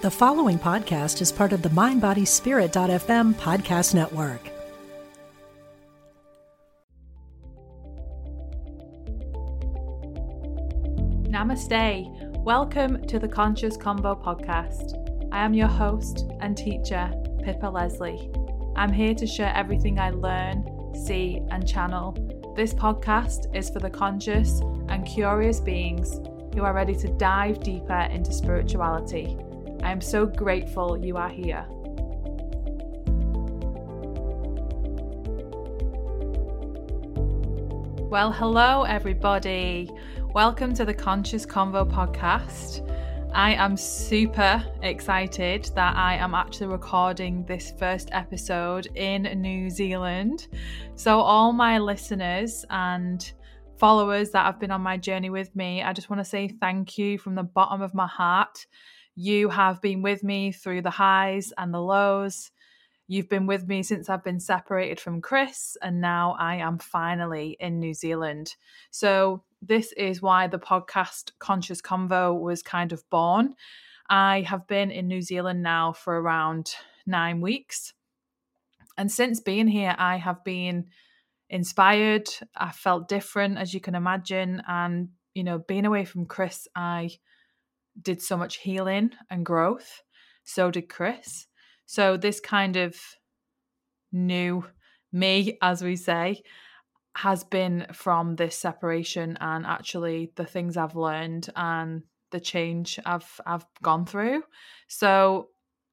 The following podcast is part of the MindBodySpirit.fm podcast network. Namaste. Welcome to the Conscious Convo podcast. I am your host and teacher, Pippa Leslie. I'm here to share everything I learn, see, and channel. This podcast is for the conscious and curious beings who are ready to dive deeper into spirituality. I am so grateful you are here. Well, hello, everybody. Welcome to the Conscious Convo podcast. I am super excited that I am actually recording this first episode in New Zealand. So, all my listeners and followers that have been on my journey with me, I just want to say thank you from the bottom of my heart. You have been with me through the highs and the lows. You've been with me since I've been separated from Chris, and now I am finally in New Zealand. So, this is why the podcast Conscious Convo was kind of born. I have been in New Zealand now for around nine weeks. And since being here, I have been inspired. I felt different, as you can imagine. And, you know, being away from Chris, I did so much healing and growth. So did Chris. So this kind of new me, as we say, has been from this separation and actually the things I've learned and the change I've I've gone through. So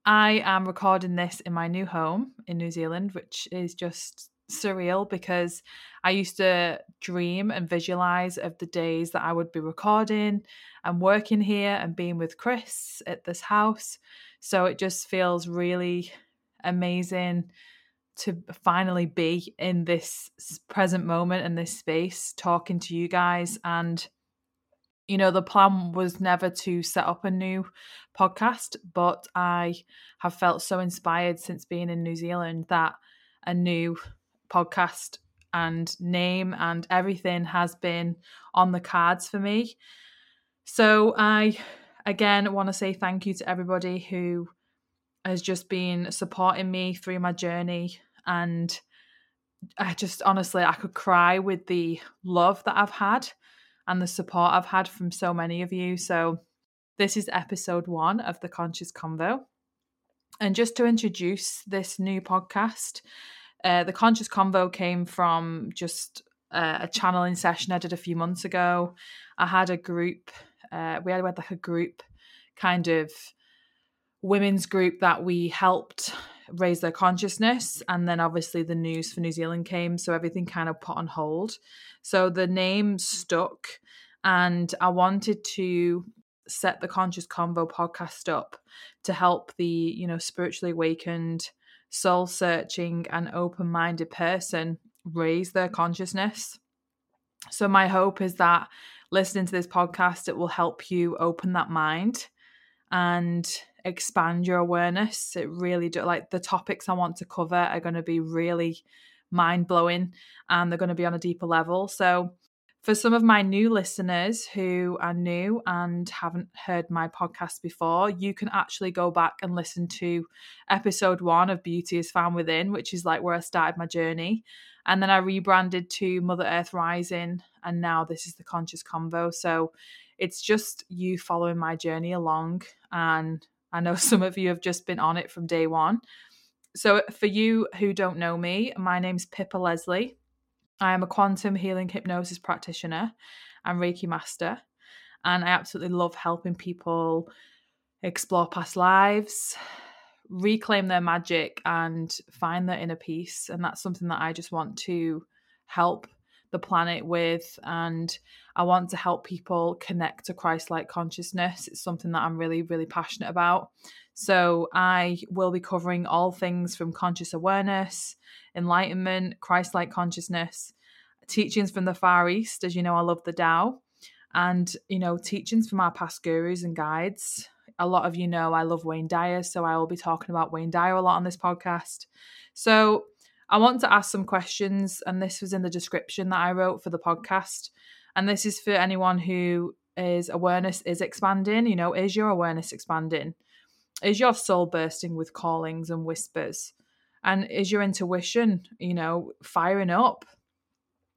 I am recording this in my new home in New Zealand, which is just surreal because I used to dream and visualize of the days that I would be recording and working here and being with Chris at this house. So it just feels really amazing to finally be in this present moment and this space talking to you guys and you know the plan was never to set up a new podcast but i have felt so inspired since being in new zealand that a new podcast and name and everything has been on the cards for me so i again want to say thank you to everybody who has just been supporting me through my journey and I just honestly I could cry with the love that I've had and the support I've had from so many of you. So this is episode 1 of the Conscious Convo. And just to introduce this new podcast, uh, the Conscious Convo came from just uh, a channeling session I did a few months ago. I had a group, uh, we had like a group kind of women's group that we helped raise their consciousness and then obviously the news for New Zealand came so everything kind of put on hold so the name stuck and I wanted to set the conscious convo podcast up to help the you know spiritually awakened soul searching and open-minded person raise their consciousness so my hope is that listening to this podcast it will help you open that mind and expand your awareness. It really do like the topics I want to cover are going to be really mind blowing and they're going to be on a deeper level. So, for some of my new listeners who are new and haven't heard my podcast before, you can actually go back and listen to episode one of Beauty is Found Within, which is like where I started my journey. And then I rebranded to Mother Earth Rising, and now this is the Conscious Convo. So it's just you following my journey along and I know some of you have just been on it from day one. So, for you who don't know me, my name's Pippa Leslie. I am a quantum healing hypnosis practitioner and Reiki master. And I absolutely love helping people explore past lives, reclaim their magic, and find their inner peace. And that's something that I just want to help the planet with. And I want to help people connect to Christ like consciousness. It's something that I'm really, really passionate about. So I will be covering all things from conscious awareness, enlightenment, Christ like consciousness, teachings from the Far East. As you know, I love the Tao. And, you know, teachings from our past gurus and guides. A lot of you know I love Wayne Dyer, so I will be talking about Wayne Dyer a lot on this podcast. So I want to ask some questions, and this was in the description that I wrote for the podcast. And this is for anyone who is awareness is expanding. You know, is your awareness expanding? is your soul bursting with callings and whispers? And is your intuition, you know, firing up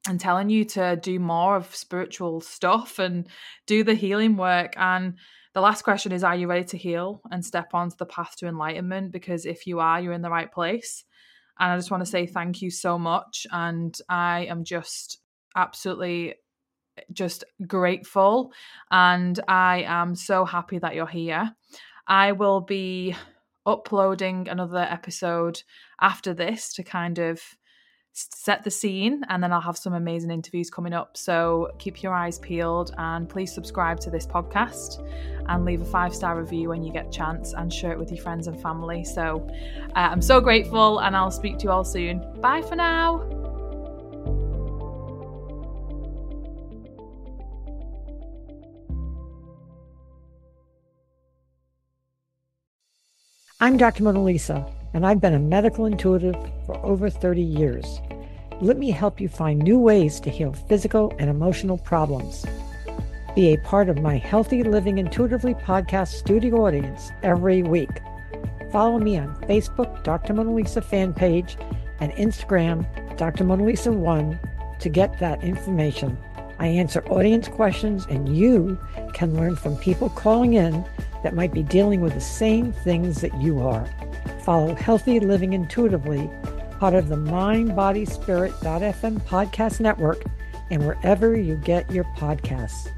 and telling you to do more of spiritual stuff and do the healing work? And the last question is Are you ready to heal and step onto the path to enlightenment? Because if you are, you're in the right place. And I just want to say thank you so much. And I am just absolutely eh, just grateful. And I am so happy that you're here. I will be uploading another episode after this to kind of set the scene and then I'll have some amazing interviews coming up. So keep your eyes peeled and please subscribe to this podcast and leave a five star review when you get a chance and share it with your friends and family. So uh, I'm so grateful and I'll speak to you all soon. Bye for now. I'm Dr. Mona Lisa, and I've been a medical intuitive for over 30 years. Let me help you find new ways to heal physical and emotional problems. Be a part of my Healthy Living Intuitively podcast studio audience every week. Follow me on Facebook, Dr. Mona Lisa fan page, and Instagram, Dr. Mona Lisa 1 to get that information. I answer audience questions, and you can learn from people calling in that might be dealing with the same things that you are. Follow Healthy Living Intuitively, part of the MindBodySpirit.fm podcast network, and wherever you get your podcasts.